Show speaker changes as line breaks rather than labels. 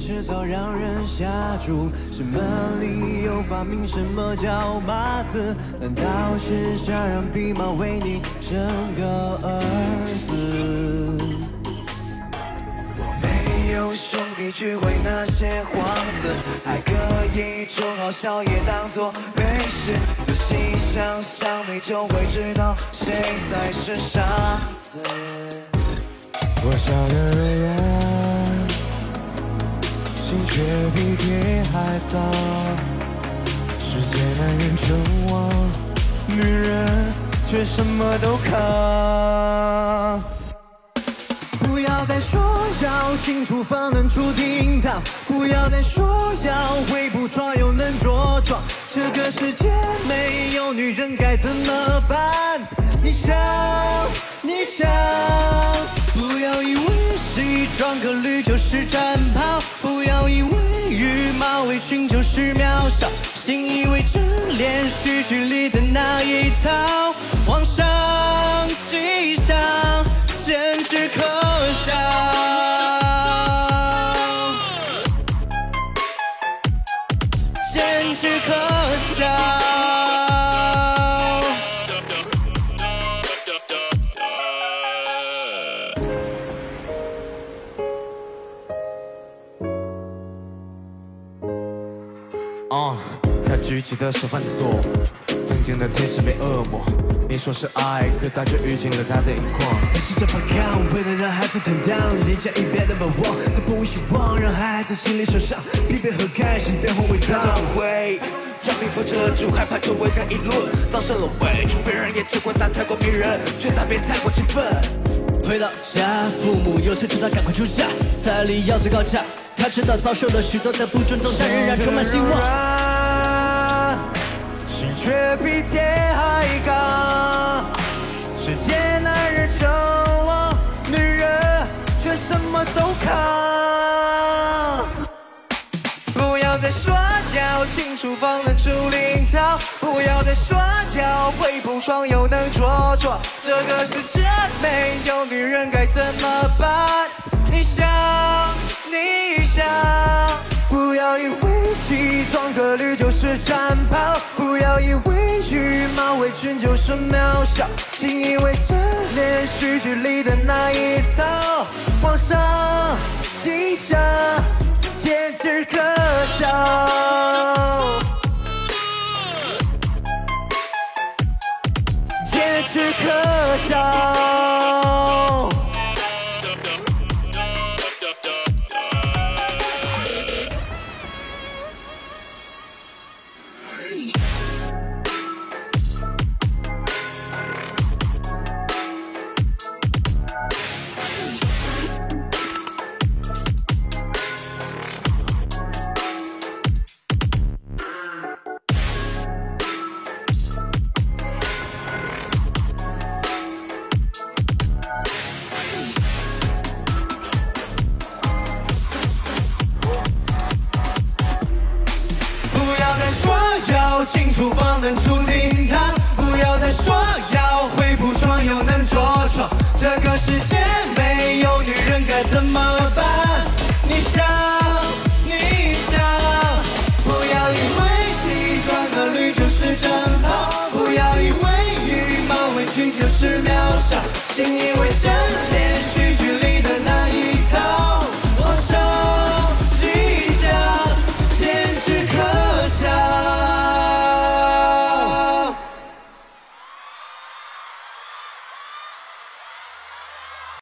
迟早让人下注。什么理由发明什么叫马子？难道是想让匹马为你生个儿子？我没有兄弟去为那些幌子，还可以做好宵夜当做美食。仔细想想，你就会知道谁才是傻子。我小的人，心却比铁还大。世界男人称王，女人却什么都扛。不要再说要进厨房能出厅堂，不要再说要会不装又能着装。这个世界没有女人该怎么办？你想，你想，不要以为西装革履就是战袍，群就是渺小，信以为真，连续剧里的那一套，皇上啊，他举起的手犯错，曾经的天使被恶魔。你说是爱，可他却遇见了他的眼眶。他试着反抗，为了让孩子坦荡，连家一边的渴望，他不希望让孩子心里受伤，疲惫和开心被混为汤。会将皮肤遮住，害怕周围人议论，遭受了委屈，别人也只管他太过迷人，却那边太过气愤。回到家，父母有些知道赶快出嫁，彩礼要最高价。他知道遭受了许多的不尊重，但仍然充满希望。心却比天还高，世界男人称王，女人却什么都扛。不要再说要进厨房能出领导，不要再说要会铺床又能着装。这个世界没有女人该怎么办？你想，西装革履就是战袍，不要以为羽毛围裙就是渺小，请以为这连续剧里的那一套，皇上吉祥。简直可笑，简直可笑。厨房能出